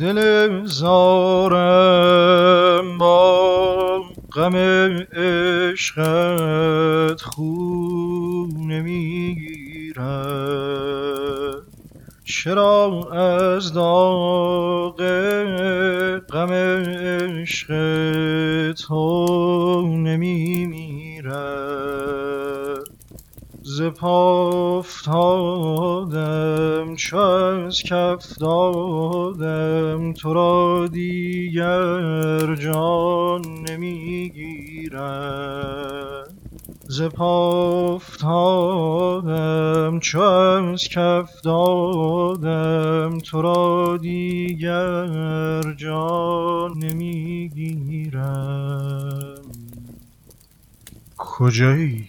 دل زارم با غم عشقت خون می‌گیرد. چرا از داغ غم عشق تو نمیمیرد؟ ز افتادم چو از کف دادم تو را دیگر جان نمی‌گیرد ز افتادم چو از کف دادم تو را دیگر جان نمی‌گیرم. کجایی؟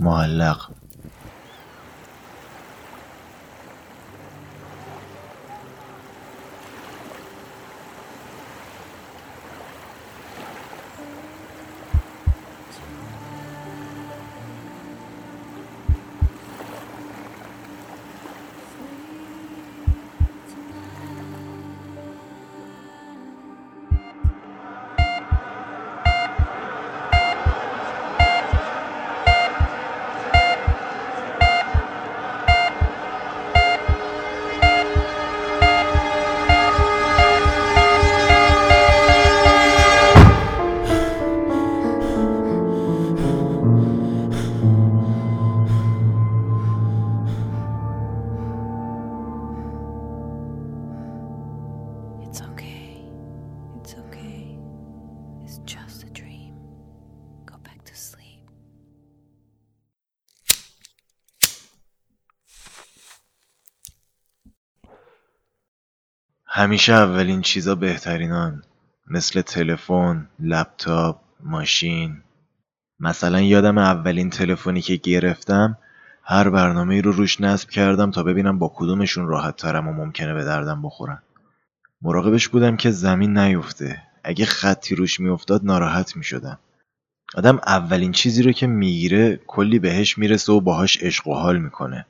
معلق. همیشه اولین چیزا بهترینان مثل تلفن، لپتاپ، ماشین. مثلا یادم اولین تلفنی که گرفتم هر برنامه رو روش نصب کردم تا ببینم با کدومشون راحت ترم و ممکنه به دردم بخورن. مراقبش بودم که زمین نیفته. اگه خطی روش میافتاد ناراحت می‌شدم. آدم اولین چیزی رو که می‌گیره کلی بهش می‌رسه و باهاش عشق و حال می‌کنه.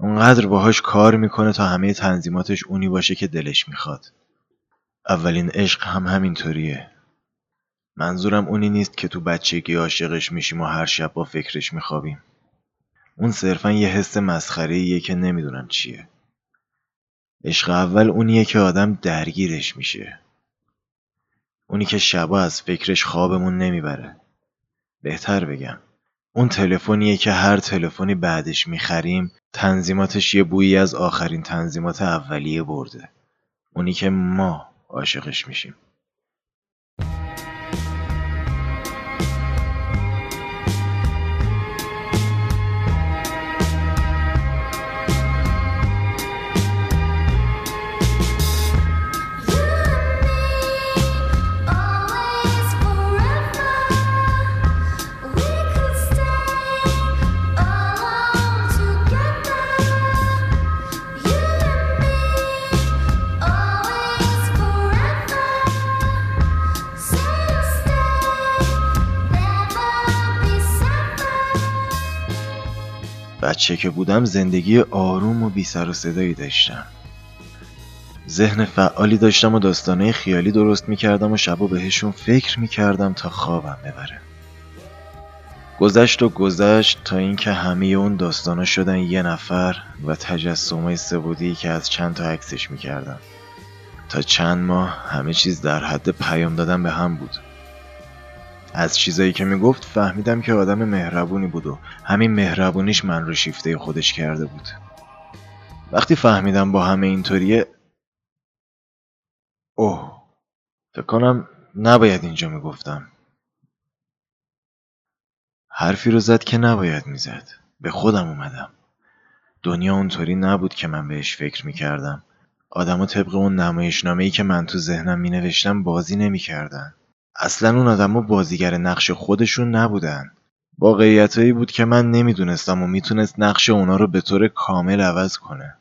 اونقدر باهاش کار می‌کنه تا همه تنظیماتش اونی باشه که دلش می‌خواد. اولین عشق هم همینطوریه. منظورم اونی نیست که تو بچگی عاشقش میشیم و هر شب با فکرش میخوابیم. اون صرفا یه حس مسخره که نمی‌دونم چیه. عشق اول اونیه که آدم درگیرش میشه. اونی که شبا از فکرش خوابمون نمی‌بره. بهتر بگم. اون تلفنیه که هر تلفنی بعدش می‌خریم تنظیماتش یه بویی از آخرین تنظیمات اولیه برده. اونی که ما عاشقش میشیم. بچه که بودم زندگی آروم و بی سر و صدایی داشتم. ذهن فعالی داشتم و داستانه خیالی درست می‌کردم و شبا بهشون فکر می‌کردم تا خوابم ببره. گذشت و گذشت تا اینکه همه اون داستانا شدن یه نفر و تجسمای سبودی که از چند تا عکسش می‌کردم. تا چند ماه همه چیز در حد پیام دادن به هم بود. از چیزایی که می‌گفت فهمیدم که آدم مهربونی بود و همین مهربونیش من رو شیفته خودش کرده بود. وقتی فهمیدم با همه اینطوریه اوه فکر کنم نباید اینجا می‌گفتم. حرفی رو زد که نباید می‌زد. به خودم اومدم. دنیا اونطوری نبود که من بهش فکر می‌کردم. آدما طبق اون نمایشنامه‌ای که من تو ذهنم مینوشتم بازی نمی‌کردن. اصلا اون آدما بازیگر نقش خودشون نبودن. واقعیتایی بود که من نمی‌دونستم و می‌تونست نقش اونا رو به طور کامل عوض کنه.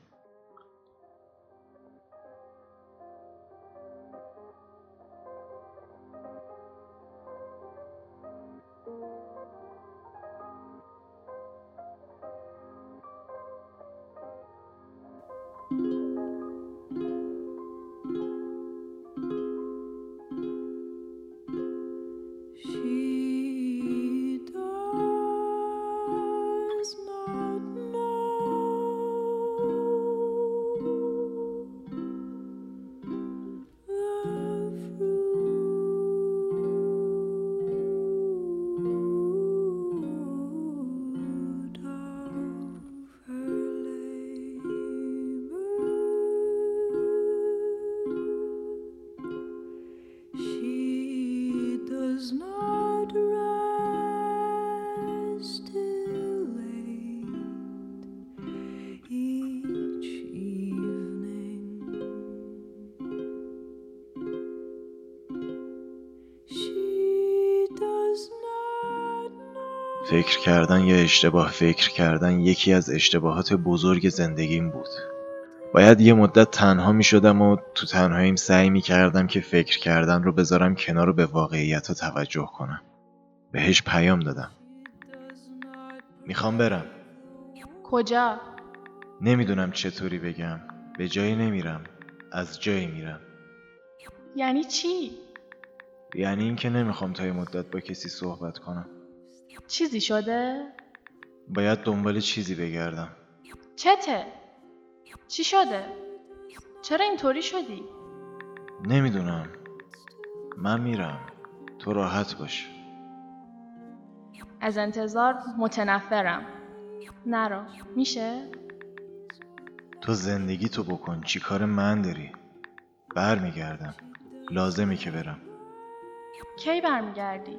فکر کردن یا اشتباه فکر کردن یکی از اشتباهات بزرگ زندگیم بود. باید یه مدت تنها می شدم و تو تنهاییم سعی می کردم که فکر کردن رو بذارم کنار و به واقعیت ها توجه کنم. بهش پیام دادم. می‌خوام برم. کجا؟ نمی‌دونم چطوری بگم. به جایی نمیرم. از جایی میرم. یعنی چی؟ یعنی اینکه نمی‌خوام تا یه مدت با کسی صحبت کنم. چیزی شده؟ باید دنبال چیزی بگردم چته؟ چی شده؟ چرا اینطوری شدی؟ نمی‌دونم من میرم تو راحت باش از انتظار متنفرم نرو میشه؟ تو زندگی تو بکن چی کار من داری برمیگردم لازمی که برم کی برمیگردی؟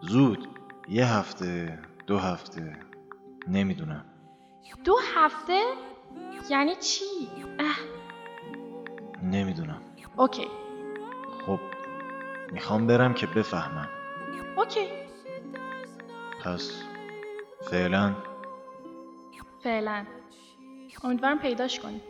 زود یه هفته دو هفته نمی‌دونم. دو هفته؟ یعنی چی؟ اه. نمی‌دونم. اوکی. خب می‌خوام برم که بفهمم. اوکی. پس فعلا؟ فعلا. امیدوارم پیداش کنی.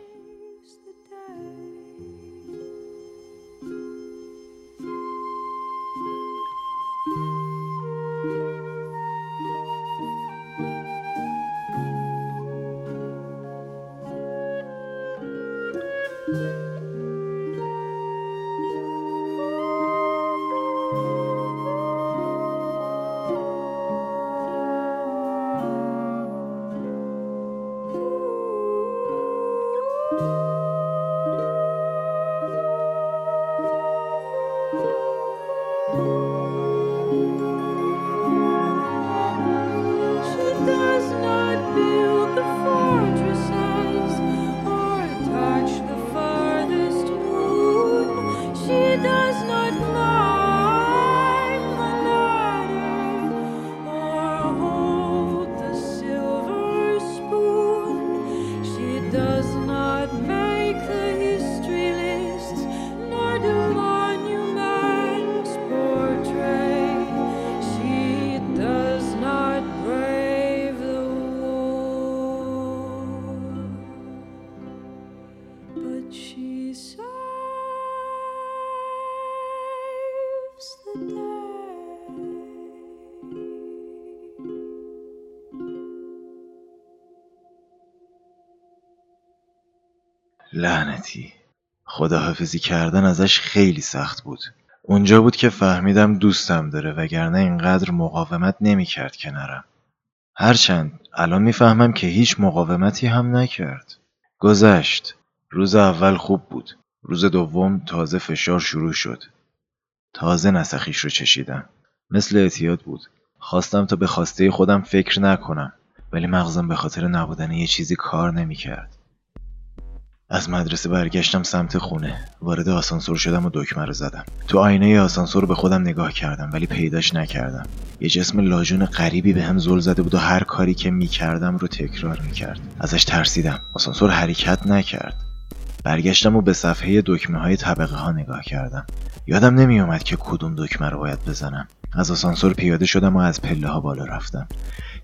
لعنتی خداحافظی کردن ازش خیلی سخت بود. اونجا بود که فهمیدم دوستم داره وگرنه اینقدر مقاومت نمی‌کرد که نرم هرچند الان می‌فهمم که هیچ مقاومتی هم نکرد. گذشت. روز اول خوب بود. روز دوم تازه فشار شروع شد. تازه نسخیش رو چشیدم. مثل اعتیاد بود. خواستم تا به خواسته خودم فکر نکنم ولی مغزم به خاطر نبودن یه چیزی کار نمی‌کرد. از مدرسه برگشتم سمت خونه. وارد آسانسور شدم و دکمه رو زدم. تو آینه آسانسور به خودم نگاه کردم ولی پیداش نکردم. یه جسم لاژون غریبی به هم زل زده بود و هر کاری که می‌کردم رو تکرار می‌کرد. ازش ترسیدم. آسانسور حرکت نکرد. برگشتم و به صفحه دکمه های طبقه ها نگاه کردم. یادم نمیومد که کدوم دکمه رو باید بزنم. از آسانسور پیاده شدم و از پله ها بالا رفتم.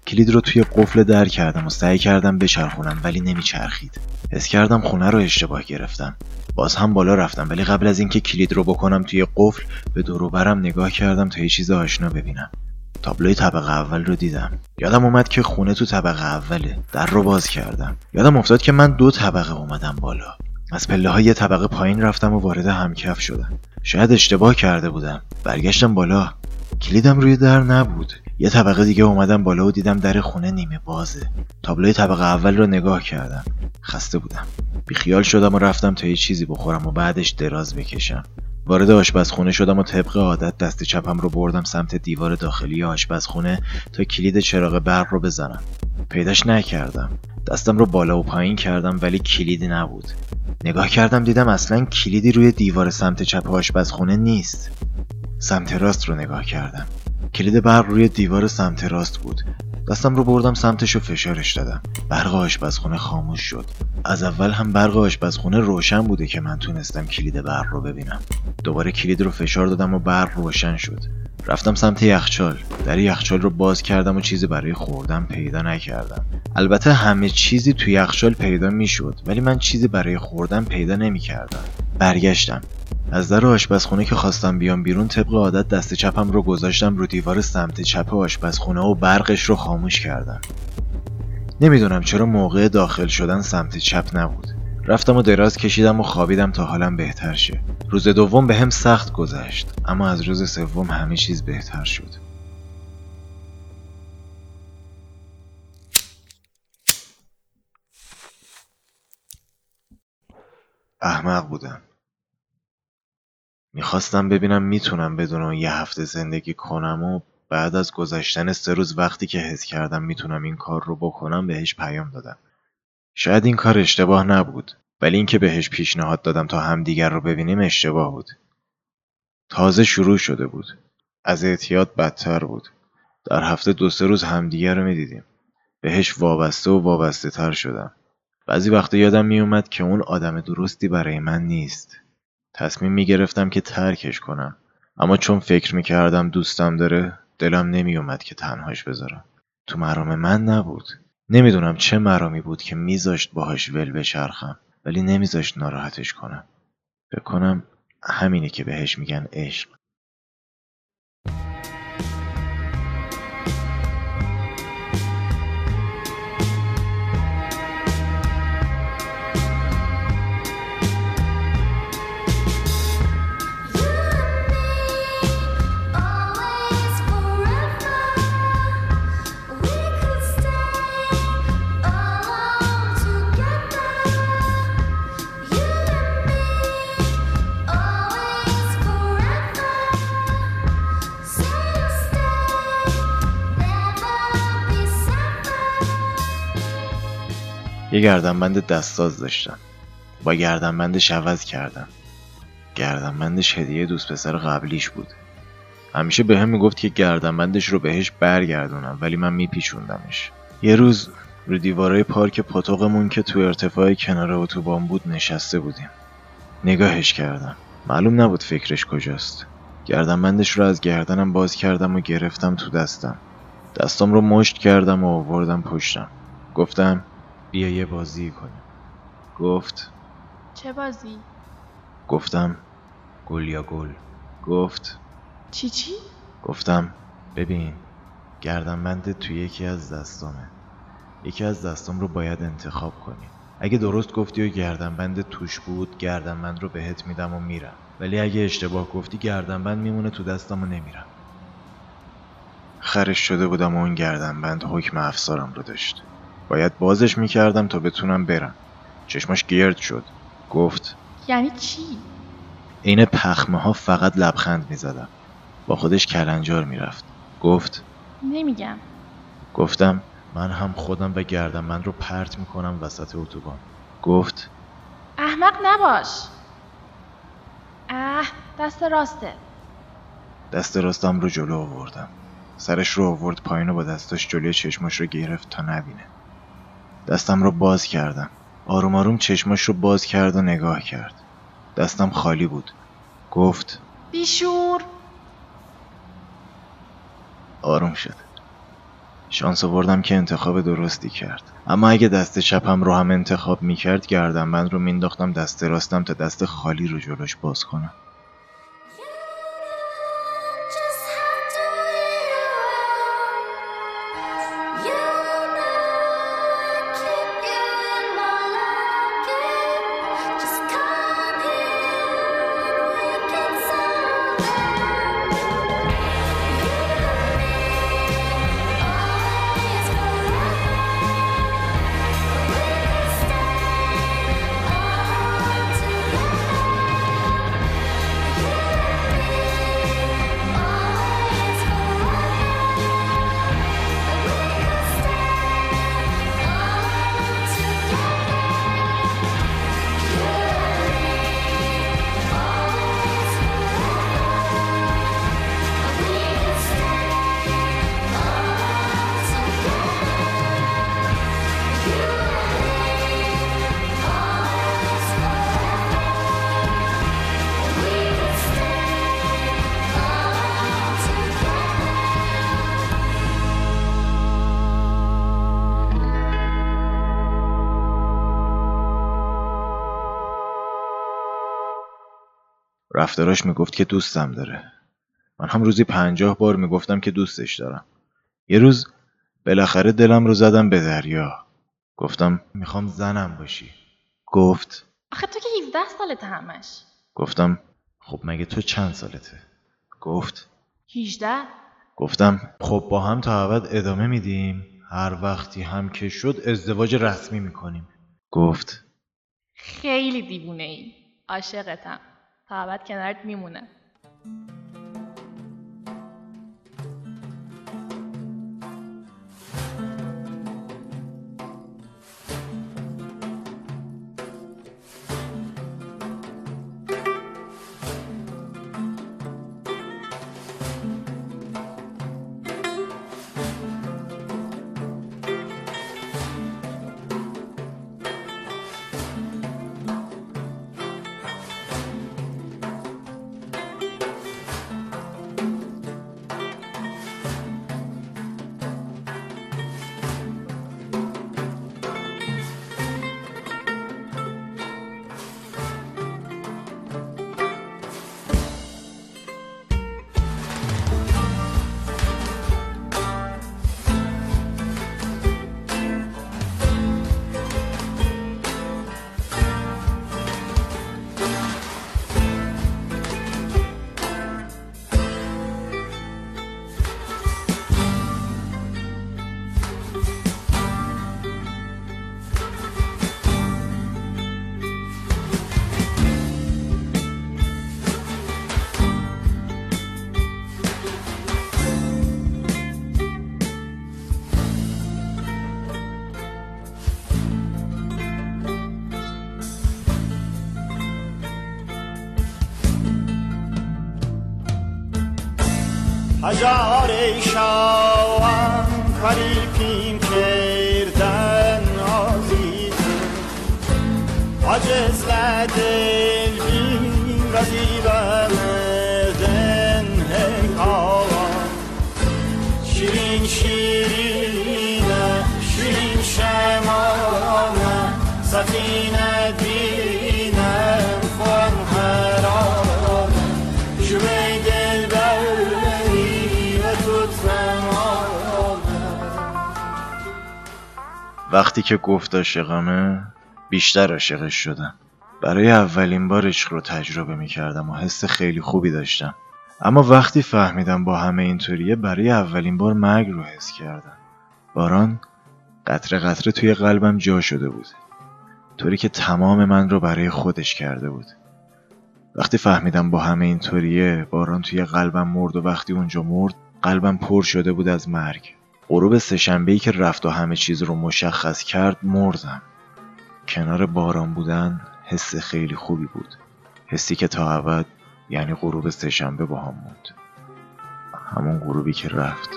کلید رو توی قفل در کردم و سعی کردم بچرخونم ولی نمیچرخید. حس کردم خونه رو اشتباه گرفتم. باز هم بالا رفتم ولی قبل از اینکه کلید رو بکنم توی قفل به دور و برم نگاه کردم تا یه چیز آشنا ببینم. تابلوی طبقه اول رو دیدم. یادم اومد که خونه تو طبقه اوله. در رو باز کردم. یادم افتاد که من دو طبقه اومدم بالا. از پله های طبقه پایین رفتم و وارد همکف شدم. شاید اشتباه کرده بودم. برگشتم بالا. کلیدم روی در نبود. یه طبقه دیگه اومدم بالا و دیدم در خونه نیمه بازه. تابلوی طبقه اول رو نگاه کردم. خسته بودم. بیخیال شدم و رفتم تا یه چیزی بخورم و بعدش دراز بکشم. وارد آشپزخونه شدم و طبق عادت دست چپم رو بردم سمت دیوار داخلی آشپزخونه تا کلید چراغ برق رو بزنم. پیداش نکردم. دستم رو بالا و پایین کردم ولی کلیدی نبود. نگاه کردم دیدم اصلا کلیدی روی دیوار سمت چپ آشپزخونه نیست. سمت راست رو نگاه کردم. کلید برق روی دیوار سمت راست بود. دستم رو بردم سمتش و فشارش دادم. برق آشپزخونه خاموش شد. از اول هم برق آشپزخونه روشن بوده که من تونستم کلید برق رو ببینم. دوباره کلید رو فشار دادم و برق روشن شد. رفتم سمت یخچال. در یخچال رو باز کردم و چیزی برای خوردن پیدا نکردم. البته همه چیزی تو یخچال پیدا می‌شد ولی من چیزی برای خوردن پیدا نمی‌کردم. برگشتم. از در آشپزخونه که خواستم بیام بیرون طبق عادت دست چپم رو گذاشتم رو دیوار سمت چپ آشپزخونه و برقش رو خاموش کردم. نمی‌دونم چرا موقع داخل شدن سمت چپ نبود. رفتم و دراز کشیدم و خوابیدم تا حالم بهتر شه. روز دوم به هم سخت گذشت اما از روز سوم همه چیز بهتر شد. احمق بودم. می‌خواستم ببینم می‌تونم بدون یه هفته زندگی کنم و بعد از گذشتن سه روز وقتی که حس کردم می‌تونم این کار رو بکنم بهش پیام دادم. شاید این کار اشتباه نبود ولی اینکه بهش پیشنهاد دادم تا همدیگر رو ببینیم اشتباه بود. تازه شروع شده بود. از اعتیاد بدتر بود. در هفته دو سه روز همدیگر رو می‌دیدیم. بهش وابسته و وابسته تر شدم. بعضی وقتا یادم میومد که اون آدم درستی برای من نیست. تصمیم می‌گرفتم که ترکش کنم. اما چون فکر می‌کردم دوستم داره دلم نمیومد که تنهاش بذارم. تو مرام من نبود. نمی‌دونم چه مرامی بود که میذاشت باهاش ول بچرخم ولی نمیذاشت ناراحتش کنم. فکر کنم همینه که بهش میگن عشق. یه گردنبند دستاز داشتم. با گردنبندش عوض کردم. گردنبندش هدیه دوست پسر قبلیش بود. همیشه به هم می‌گفت که گردنبندش رو بهش برگردونم ولی من میپیچوندمش. یه روز رو دیوارای پارک پاتوقمون که تو ارتفاع کنار اتوبان بود نشسته بودیم. نگاهش کردم. معلوم نبود فکرش کجاست. گردنبندش رو از گردنم باز کردم و گرفتم تو دستم. دستم رو مشت کردم و آوردم پشتم. گفتم بیا یه بازی کنیم. گفت. چه بازی؟ گفتم. گل یا گل. گفت. چی چی؟ گفتم. ببین گردنبند توی یکی از دستامه. یکی از دستام رو باید انتخاب کنی. اگه درست گفتی و گردنبند توش بود گردنبند رو بهت میدم و میرم. ولی اگه اشتباه گفتی گردنبند میمونه تو دستم و نمیرم. خرش شده بودم و اون گردنبند حکم افسارم رو داشت. باید بازش می‌کردم تا بتونم برم. چشماش گرد شد. گفت یعنی چی؟ عین پخمه ها فقط لبخند می‌زدم. با خودش کلنجار می‌رفت. گفت نمیگم. گفتم من هم خودم و گردنبند رو پرت می‌کنم وسط اتوبان. گفت احمق نباش. اه دست راسته. دست راستم رو جلو آوردم. سرش رو آورد پایین و با دستاش جلوی چشماش رو گرفت تا نبینه. دستم رو باز کردم. آروم آروم چشماش رو باز کرد و نگاه کرد. دستم خالی بود. گفت بیشور! آروم شد. شانس آوردم که انتخاب درستی کرد. اما اگه دست چپم رو هم انتخاب می‌کرد گردنبند رو مینداختم دست راستم تا دست خالی رو جلوش باز کنم. رفتاراش می‌گفت که دوستم داره. من هم روزی پنجاه بار می‌گفتم که دوستش دارم. یه روز بالاخره دلم رو زدم به دریا. گفتم می‌خوام زنم باشی. گفت آخه تو که 17 سالته همش. گفتم خب مگه تو چند سالته؟ گفت 18 گفتم خب با هم تا ابد ادامه میدیم. هر وقتی هم که شد ازدواج رسمی می‌کنیم. گفت خیلی دیوونه ای عاشقتم. تا ابد کنارت میمونه هزار شاوان کریپیم کردن عزیزم عجز لدل بین وزیبمدن هکاوان شیرین شیرینه شیرین شمانه سفینه وقتی که گفت عاشقمه بیشتر عاشقش شدم. برای اولین بار عشق رو تجربه می کردم و حس خیلی خوبی داشتم. اما وقتی فهمیدم با همه اینطوریه برای اولین بار مرگ رو حس کردم. باران قطره قطره توی قلبم جا شده بود. طوری که تمام من رو برای خودش کرده بود. وقتی فهمیدم با همه اینطوریه باران توی قلبم مرد و وقتی اونجا مرد قلبم پر شده بود از مرگ. غروب سهشنبه‌ای که رفت و همه چیز رو مشخص کرد مردم. کنار باران بودن حس خیلی خوبی بود. حسی که تا ابد یعنی غروب سهشنبه با هم موند. همون غروبی که رفت.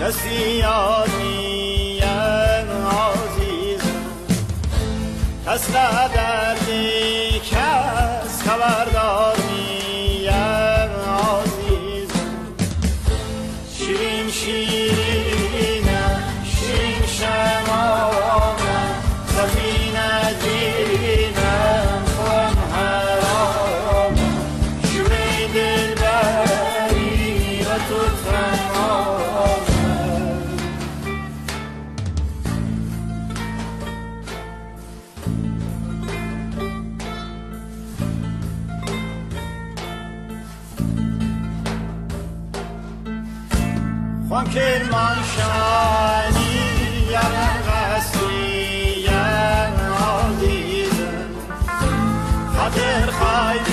کسی أسلادتي خاطر خواهی